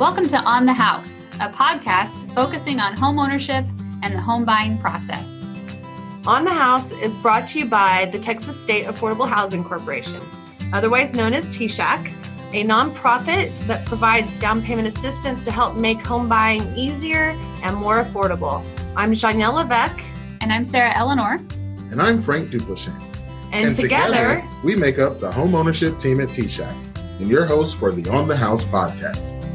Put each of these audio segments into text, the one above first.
Welcome to On the House, a podcast focusing on home ownership and the home buying process. On the House is brought to you by the Texas State Affordable Housing Corporation, otherwise known as TSAHC, a nonprofit that provides down payment assistance to help make home buying easier and more affordable. I'm Janelle Levesque. And I'm Sarah Eleanor. And I'm Frank Duplechain. And, and together, together, we make up the home ownership team at TSAHC and your host for the On the House podcast.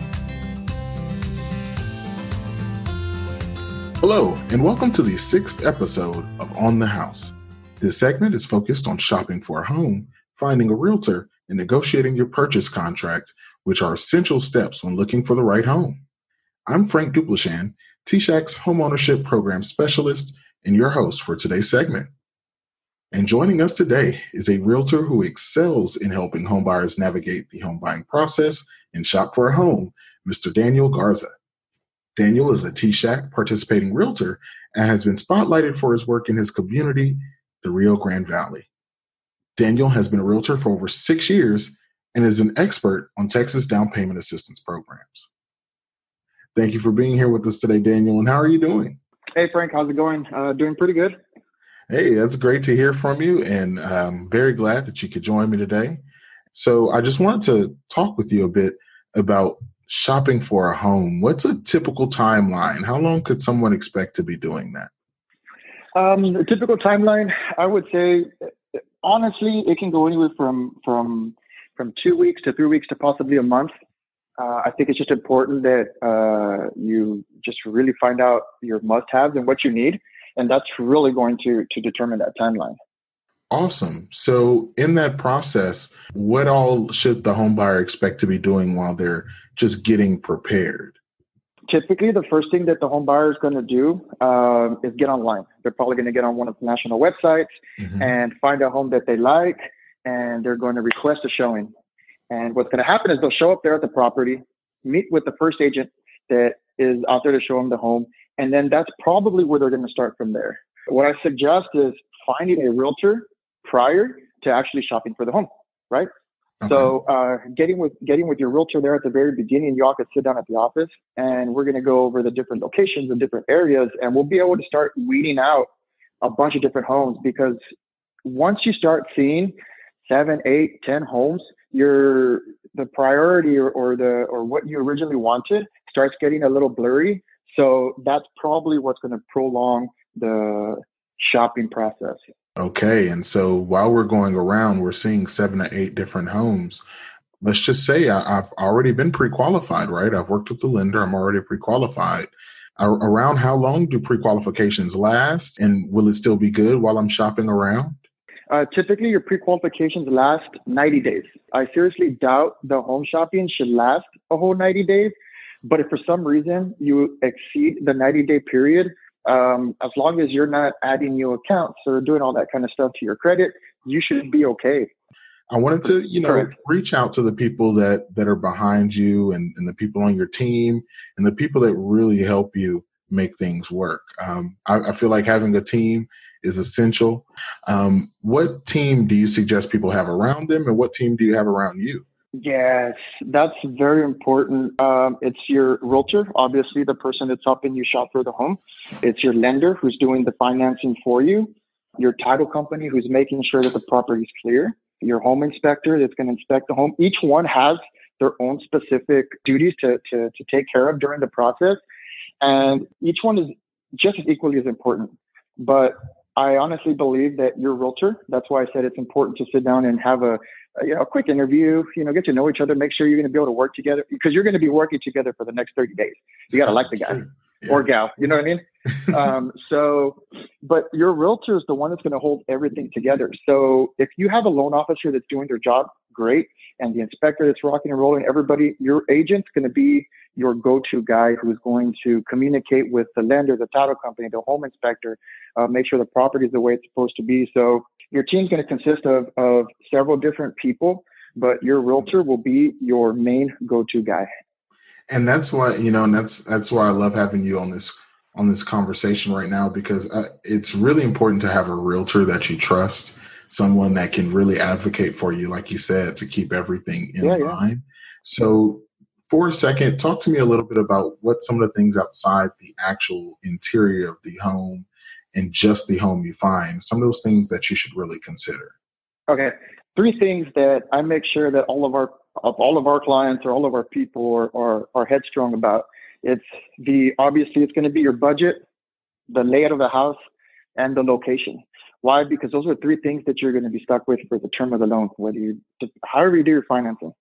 Hello, and welcome to the sixth episode of On the House. This segment is focused on shopping for a home, finding a realtor, and negotiating your purchase contract, which are essential steps when looking for the right home. I'm Frank Duplechain, TSAHC's Home Ownership Program Specialist, and your host for today's segment. And joining us today is a realtor who excels in helping homebuyers navigate the home buying process and shop for a home, Mr. Daniel Garza. Daniel is a T-Shack participating realtor and has been spotlighted for his work in his community, the Rio Grande Valley. Daniel has been a realtor for over six years and is an expert on Texas down payment assistance programs. Thank you for being here with us today, Daniel. And how are you doing? Hey, Frank. How's it going? Uh, doing pretty good. Hey, that's great to hear from you. And I'm very glad that you could join me today. So I just wanted to talk with you a bit about shopping for a home, what's a typical timeline? How long could someone expect to be doing that? Um, typical timeline, I would say, honestly, it can go anywhere from from from two weeks to three weeks to possibly a month. Uh, I think it's just important that uh, you just really find out your must-haves and what you need, and that's really going to to determine that timeline. Awesome. So, in that process, what all should the home buyer expect to be doing while they're just getting prepared? Typically, the first thing that the home buyer is going to do uh, is get online. They're probably going to get on one of the national websites mm-hmm. and find a home that they like, and they're going to request a showing. And what's going to happen is they'll show up there at the property, meet with the first agent that is out there to show them the home, and then that's probably where they're going to start from there. What I suggest is finding a realtor prior to actually shopping for the home, right? Okay. So uh, getting with getting with your realtor there at the very beginning, y'all could sit down at the office, and we're going to go over the different locations and different areas, and we'll be able to start weeding out a bunch of different homes because once you start seeing seven, eight, ten homes, your the priority or, or the or what you originally wanted starts getting a little blurry. So that's probably what's going to prolong the shopping process. Okay. And so while we're going around, we're seeing seven to eight different homes. Let's just say I, have already been pre qualified, right? I've worked with the lender, I'm already pre qualified. Around how long do pre qualifications last? And will it still be good while I'm shopping around? Uh, typically, your pre qualifications last 90 days. I seriously doubt the home shopping should last a whole 90 days. But if for some reason you exceed the 90 day period, um, as long as you're not adding new accounts or doing all that kind of stuff to your credit, you should be okay. I wanted to, you know, Correct. reach out to the people that that are behind you and, and the people on your team and the people that really help you make things work. Um, I, I, feel like having a team is essential. Um, what team do you suggest people have around them, and what team do you have around you? Yes, that's very important. Um, it's your realtor, obviously, the person that's helping you shop for the home. It's your lender who's doing the financing for you, your title company who's making sure that the property is clear, your home inspector that's going to inspect the home. Each one has their own specific duties to, to, to take care of during the process. And each one is just as equally as important. But I honestly believe that your realtor, that's why I said it's important to sit down and have a, a, you know, a quick interview, you know, get to know each other, make sure you're going to be able to work together because you're going to be working together for the next 30 days. You got to like the guy yeah. or gal, you know what I mean? um, so, but your realtor is the one that's going to hold everything together. So if you have a loan officer that's doing their job great and the inspector that's rocking and rolling, everybody, your agent's going to be your go-to guy who's going to communicate with the lender, the title company, the home inspector, uh, make sure the property is the way it's supposed to be. So your team's going to consist of, of several different people, but your realtor will be your main go-to guy. And that's why you know, and that's that's why I love having you on this on this conversation right now because uh, it's really important to have a realtor that you trust, someone that can really advocate for you, like you said, to keep everything in yeah, line. Yeah. So for a second, talk to me a little bit about what some of the things outside the actual interior of the home and just the home you find, some of those things that you should really consider. Okay. Three things that I make sure that all of our of all of our clients or all of our people are, are, are headstrong about. It's the obviously it's going to be your budget, the layout of the house, and the location. Why? Because those are three things that you're going to be stuck with for the term of the loan, whether you, however you do your financing.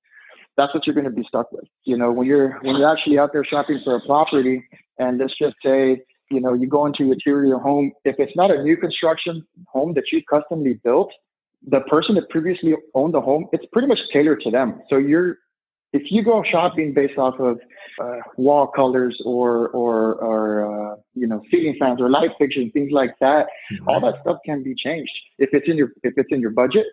That's what you're going to be stuck with. You know, when you're when you're actually out there shopping for a property, and let's just say, you know, you go into your interior home. If it's not a new construction home that you customly built, the person that previously owned the home, it's pretty much tailored to them. So you're if you go shopping based off of uh, wall colors or or or uh, you know ceiling fans or light fixtures things like that, mm-hmm. all that stuff can be changed if it's in your if it's in your budget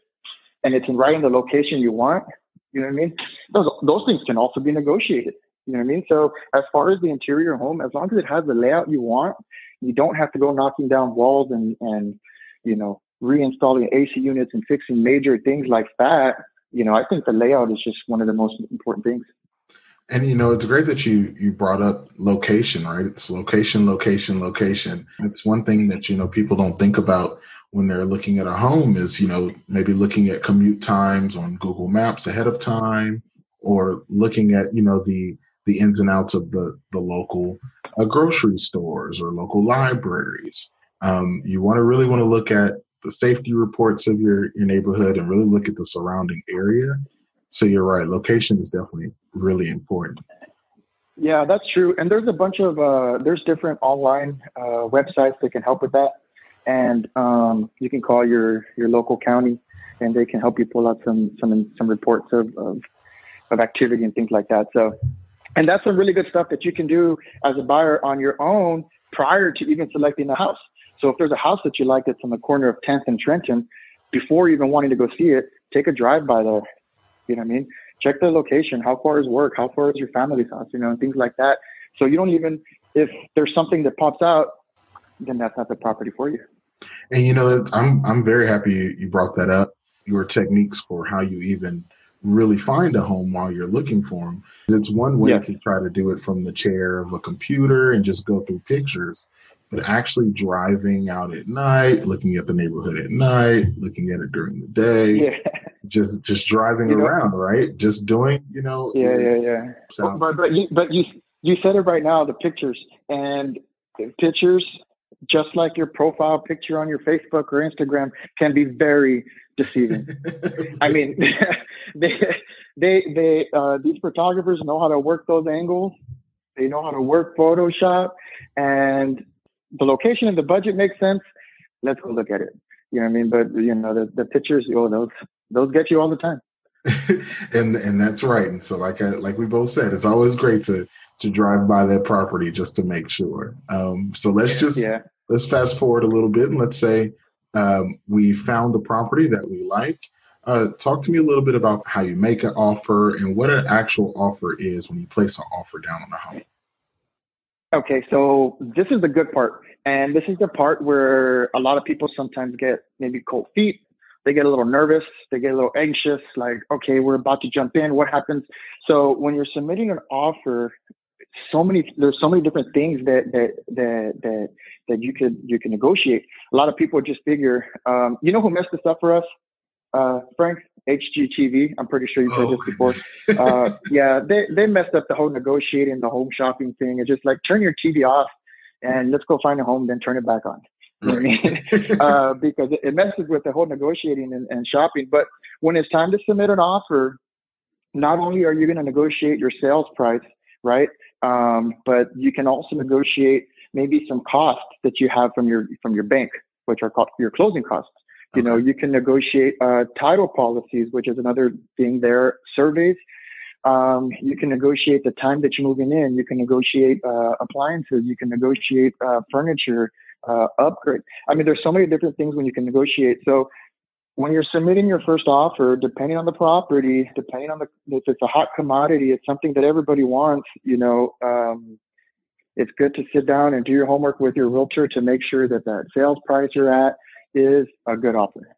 and it's in right in the location you want. You know what I mean? Those those things can also be negotiated. You know what I mean? So as far as the interior home, as long as it has the layout you want, you don't have to go knocking down walls and and you know reinstalling AC units and fixing major things like that you know, I think the layout is just one of the most important things. And you know, it's great that you you brought up location, right? It's location, location, location. It's one thing that you know people don't think about when they're looking at a home is you know maybe looking at commute times on Google Maps ahead of time, or looking at you know the the ins and outs of the the local uh, grocery stores or local libraries. Um, you want to really want to look at the safety reports of your, your neighborhood and really look at the surrounding area. So you're right, location is definitely really important. Yeah, that's true. And there's a bunch of uh, there's different online uh, websites that can help with that, and um, you can call your your local county, and they can help you pull out some some some reports of, of of activity and things like that. So, and that's some really good stuff that you can do as a buyer on your own prior to even selecting the house. So if there's a house that you like that's on the corner of 10th and Trenton, before even wanting to go see it, take a drive by there. You know what I mean? Check the location. How far is work? How far is your family's house? You know, and things like that. So you don't even, if there's something that pops out, then that's not the property for you. And you know, I'm I'm very happy you, you brought that up. Your techniques for how you even really find a home while you're looking for them. It's one way to try to do it from the chair of a computer and just go through pictures but actually driving out at night, looking at the neighborhood at night, looking at it during the day, yeah. just just driving you around, right? Just doing, you know. Yeah, yeah, yeah. So. But but you but you you said it right now, the pictures and pictures, just like your profile picture on your Facebook or Instagram, can be very deceiving. I mean, they they they uh, these photographers know how to work those angles. They know how to work Photoshop, and the location and the budget makes sense, let's go look at it. You know what I mean? But you know, the, the pictures, oh, those those get you all the time. and and that's right. And so, like I, like we both said, it's always great to to drive by that property just to make sure. Um, so let's just yeah. Let's fast forward a little bit and let's say um, we found a property that we like. Uh, talk to me a little bit about how you make an offer and what an actual offer is when you place an offer down on a home. Okay, so this is the good part. And this is the part where a lot of people sometimes get maybe cold feet. They get a little nervous. They get a little anxious, like, okay, we're about to jump in. What happens? So when you're submitting an offer, so many there's so many different things that that that that that you could you can negotiate. A lot of people just figure, um, you know who messed this up for us? Uh, Frank, HGTV. I'm pretty sure you've heard oh. this before. Uh, yeah, they, they messed up the whole negotiating, the home shopping thing. It's just like turn your TV off and let's go find a home, then turn it back on. Know I mean? uh, because it, it, messes with the whole negotiating and, and shopping. But when it's time to submit an offer, not only are you going to negotiate your sales price, right? Um, but you can also negotiate maybe some costs that you have from your from your bank, which are called your closing costs. You know, you can negotiate uh, title policies, which is another thing there, surveys. Um, you can negotiate the time that you're moving in. You can negotiate uh, appliances. You can negotiate uh, furniture, uh, upgrade. I mean, there's so many different things when you can negotiate. So when you're submitting your first offer, depending on the property, depending on the if it's a hot commodity, it's something that everybody wants. You know, um, it's good to sit down and do your homework with your realtor to make sure that that sales price you're at is a good offer.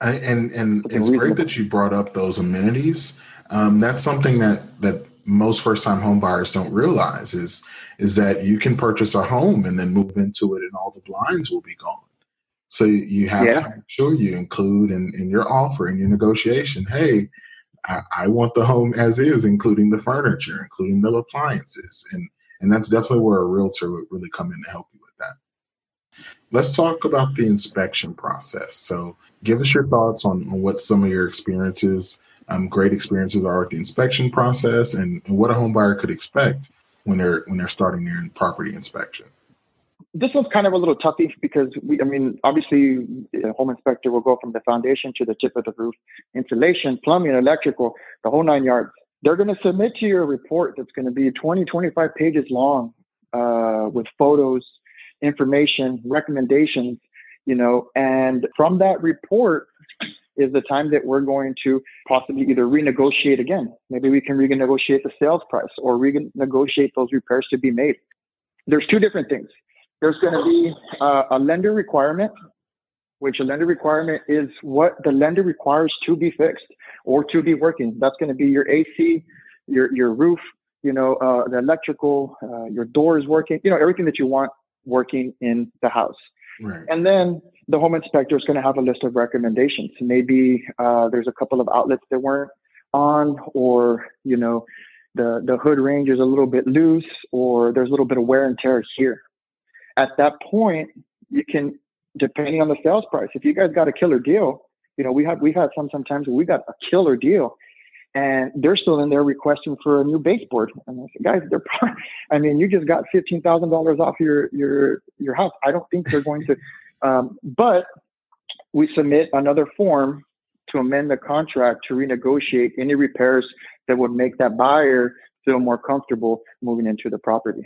I, and and it's, it's great that you brought up those amenities. Um, that's something that that most first time home buyers don't realize is is that you can purchase a home and then move into it and all the blinds will be gone. So you have yeah. to make sure you include in, in your offer in your negotiation, hey, I, I, want the home as is, including the furniture, including the appliances. And and that's definitely where a realtor would really come in to help you with that. Let's talk about the inspection process. So give us your thoughts on, on what some of your experiences um, great experiences are with the inspection process and, and what a home buyer could expect when they're when they're starting their property inspection this one's kind of a little toughy because we, I mean, obviously, a home inspector will go from the foundation to the tip of the roof, insulation, plumbing, electrical, the whole nine yards. They're going to submit to you a report that's going to be 20, 25 pages long uh, with photos, information, recommendations, you know, and from that report, is the time that we're going to possibly either renegotiate again. Maybe we can renegotiate the sales price or renegotiate those repairs to be made. There's two different things. There's going to be uh, a lender requirement, which a lender requirement is what the lender requires to be fixed or to be working. That's going to be your AC, your your roof, you know, uh, the electrical, uh, your doors working, you know, everything that you want working in the house. Right. And then the home inspector is going to have a list of recommendations. Maybe uh, there's a couple of outlets that weren't on, or you know, the the hood range is a little bit loose, or there's a little bit of wear and tear here. At that point, you can, depending on the sales price, if you guys got a killer deal, you know, we have we've had some sometimes we got a killer deal, and they're still in there requesting for a new baseboard. And I said, guys, they're, I mean, you just got fifteen thousand dollars off your your your house. I don't think they're going to um, but we submit another form to amend the contract to renegotiate any repairs that would make that buyer feel more comfortable moving into the property.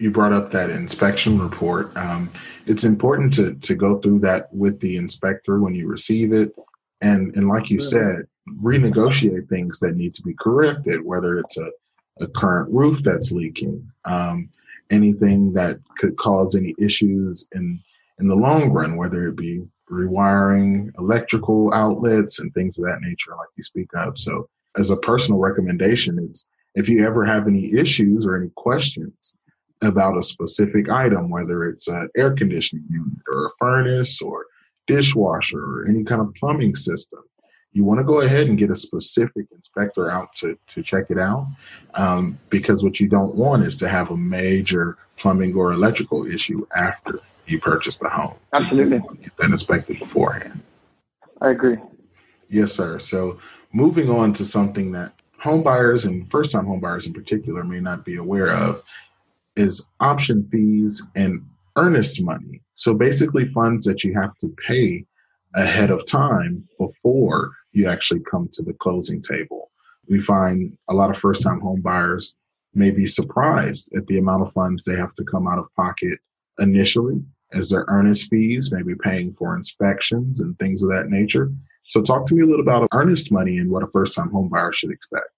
You brought up that inspection report. Um, it's important to, to go through that with the inspector when you receive it. And, and like you said, renegotiate things that need to be corrected, whether it's a, a current roof that's leaking, um, anything that could cause any issues in in the long run, whether it be rewiring electrical outlets and things of that nature, like you speak of. So, as a personal recommendation, it's if you ever have any issues or any questions about a specific item, whether it's an air conditioning unit or a furnace or dishwasher or any kind of plumbing system, you want to go ahead and get a specific inspector out to, to check it out um, because what you don't want is to have a major plumbing or electrical issue after you purchase the home. Absolutely. So get that inspected beforehand. I agree. Yes, sir. So moving on to something that home buyers and first time home buyers in particular may not be aware of is option fees and earnest money. So basically funds that you have to pay ahead of time before you actually come to the closing table. We find a lot of first time home buyers may be surprised at the amount of funds they have to come out of pocket initially as their earnest fees, maybe paying for inspections and things of that nature. So, talk to me a little about earnest money and what a first time home buyer should expect.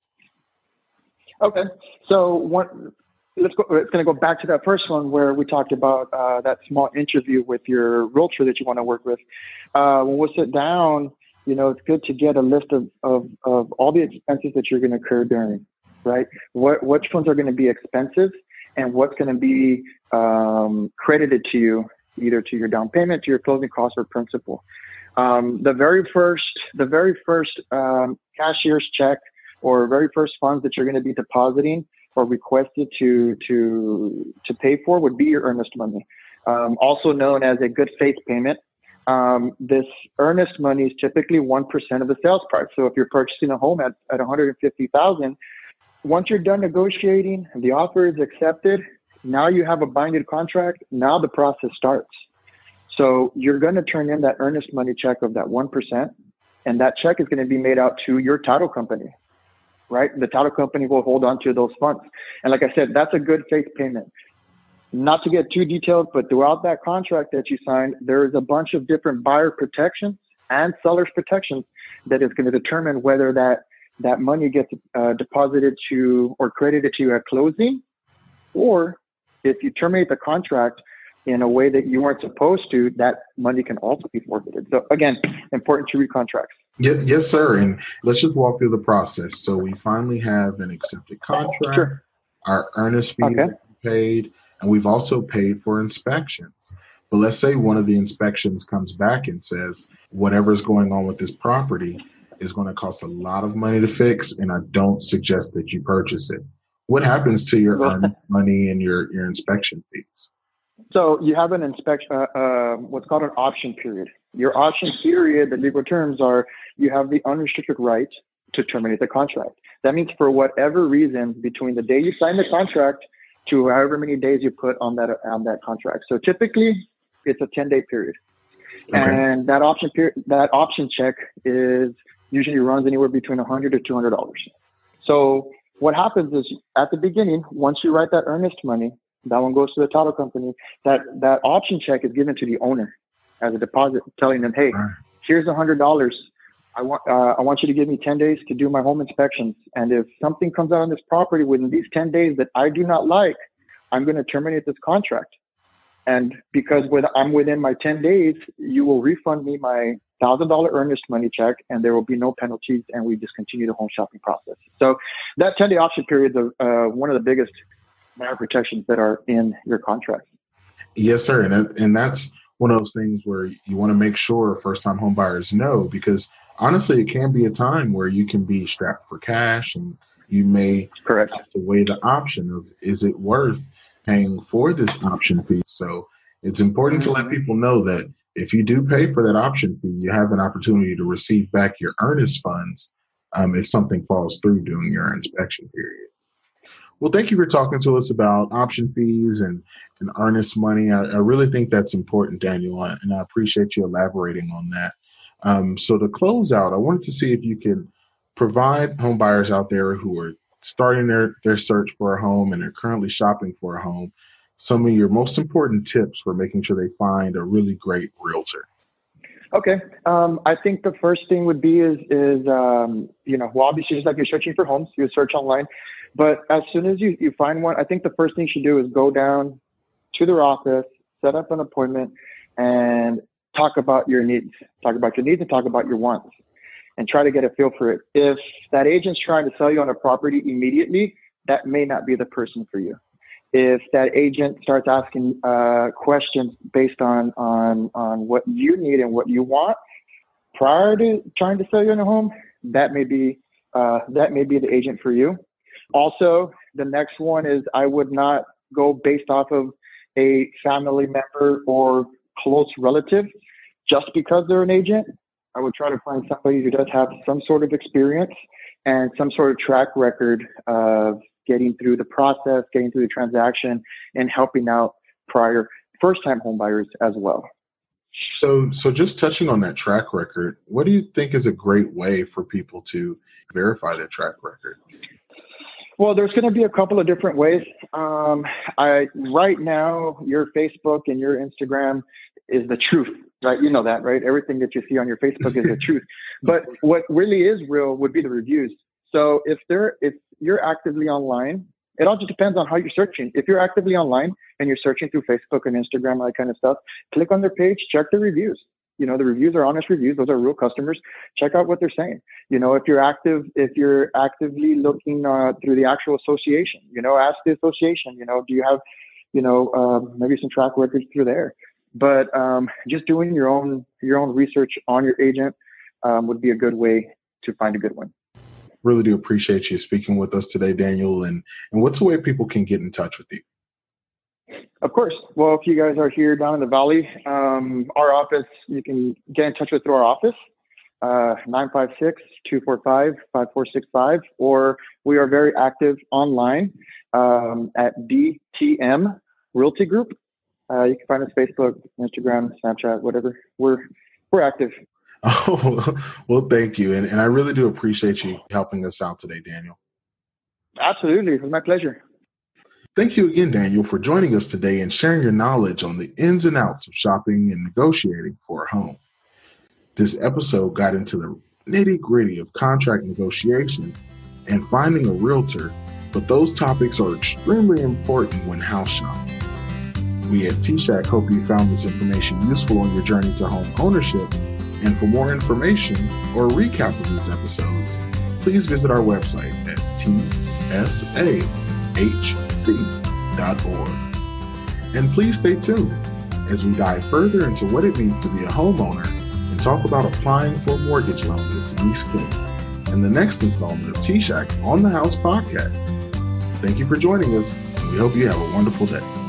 Okay. So, one, let's go, it's going to go back to that first one where we talked about uh, that small interview with your realtor that you want to work with. Uh, when we sit down, you know, it's good to get a list of, of, of all the expenses that you're going to incur during, right? What, which ones are going to be expensive and what's going to be um, credited to you either to your down payment, to your closing costs, or principal. Um, the very first, the very first um, cashier's check or very first funds that you're going to be depositing or requested to to to pay for would be your earnest money, um, also known as a good faith payment. Um, this earnest money is typically one percent of the sales price. So if you're purchasing a home at at 150,000, once you're done negotiating, the offer is accepted, now you have a binded contract. Now the process starts. So you're going to turn in that earnest money check of that 1%, and that check is going to be made out to your title company, right? The title company will hold on to those funds. And like I said, that's a good faith payment. Not to get too detailed, but throughout that contract that you signed, there is a bunch of different buyer protections and seller's protections that is going to determine whether that that money gets uh, deposited to or credited to you at closing or if you terminate the contract in a way that you weren't supposed to, that money can also be forfeited. So again, important to read contracts. Yes, yes, sir. And let's just walk through the process. So we finally have an accepted contract. Sure. Our earnest fees okay. paid, and we've also paid for inspections. But let's say one of the inspections comes back and says whatever's going on with this property is going to cost a lot of money to fix, and I don't suggest that you purchase it. What happens to your earned money and your your inspection fees? So you have an inspection, uh, uh, what's called an option period. Your option period, the legal terms are you have the unrestricted right to terminate the contract. That means for whatever reason, between the day you sign the contract to however many days you put on that on that contract. So typically, it's a 10 day period, okay. and that option period, that option check is usually runs anywhere between 100 to 200 dollars. So what happens is at the beginning, once you write that earnest money, that one goes to the title company. That that option check is given to the owner as a deposit, telling them, "Hey, right. here's a hundred dollars. I want uh, I want you to give me ten days to do my home inspections. And if something comes out on this property within these ten days that I do not like, I'm going to terminate this contract. And because with, I'm within my ten days, you will refund me my thousand dollar earnest money check, and there will be no penalties, and we just continue the home shopping process. So that ten day option period is uh, one of the biggest buyer protections that are in your contract. Yes, sir, and and that's one of those things where you want to make sure first time home buyers know because honestly, it can be a time where you can be strapped for cash and you may Correct. have to weigh the option of is it worth paying for this option fee. So it's important to let mm-hmm. people know that if you do pay for that option fee, you have an opportunity to receive back your earnest funds um, if something falls through during your inspection period. Well, thank you for talking to us about option fees and, and earnest money. I, I really think that's important, Daniel, and I appreciate you elaborating on that. Um, so to close out, I wanted to see if you could provide home buyers out there who are starting their, their search for a home and are currently shopping for a home some of your most important tips for making sure they find a really great realtor. Okay. Um, I think the first thing would be is is um, you know well obviously just like you're searching for homes, you search online. But as soon as you, you find one, I think the first thing you should do is go down to their office, set up an appointment, and talk about your needs. Talk about your needs and talk about your wants and try to get a feel for it. If that agent's trying to sell you on a property immediately, that may not be the person for you. If that agent starts asking uh, questions based on, on, on what you need and what you want prior to trying to sell you a home, that may be, uh, that may be the agent for you. Also, the next one is I would not go based off of a family member or close relative just because they're an agent. I would try to find somebody who does have some sort of experience and some sort of track record of getting through the process, getting through the transaction, and helping out prior first-time homebuyers as well. So, so just touching on that track record, what do you think is a great way for people to verify that track record? Well, there's going to be a couple of different ways. Um, I right now, your Facebook and your Instagram is the truth, right? You know that, right? Everything that you see on your Facebook is the truth. But what really is real would be the reviews. So if they're if you're actively online, it all just depends on how you're searching. If you're actively online and you're searching through Facebook and Instagram, that kind of stuff, click on their page, check the reviews. You know the reviews are honest reviews. Those are real customers. Check out what they're saying. You know if you're active if you're actively looking uh, through the actual association you know ask the association you know do you have you know um, maybe some track records through there? But um, just doing your own your own research on your agent um, would be a good way to find a good one really do appreciate you speaking with us today daniel and and what's the way people can get in touch with you of course. Well, if you guys are here down in the valley, um, our office, you can get in touch with through our office, uh, 956-245-5465, or we are very active online um, at DTM Realty Group. Uh, you can find us Facebook, Instagram, Snapchat, whatever. We're we're active. Oh, well, thank you. And, and I really do appreciate you helping us out today, Daniel. Absolutely. It was my pleasure. Thank you again, Daniel, for joining us today and sharing your knowledge on the ins and outs of shopping and negotiating for a home. This episode got into the nitty gritty of contract negotiation and finding a realtor, but those topics are extremely important when house shopping. We at T-Shack hope you found this information useful on your journey to home ownership And for more information or a recap of these episodes, please visit our website at tsahc.org. And please stay tuned as we dive further into what it means to be a homeowner and talk about applying for a mortgage loan with Denise King in the next installment of T-Shack's On the House podcast. Thank you for joining us, and we hope you have a wonderful day.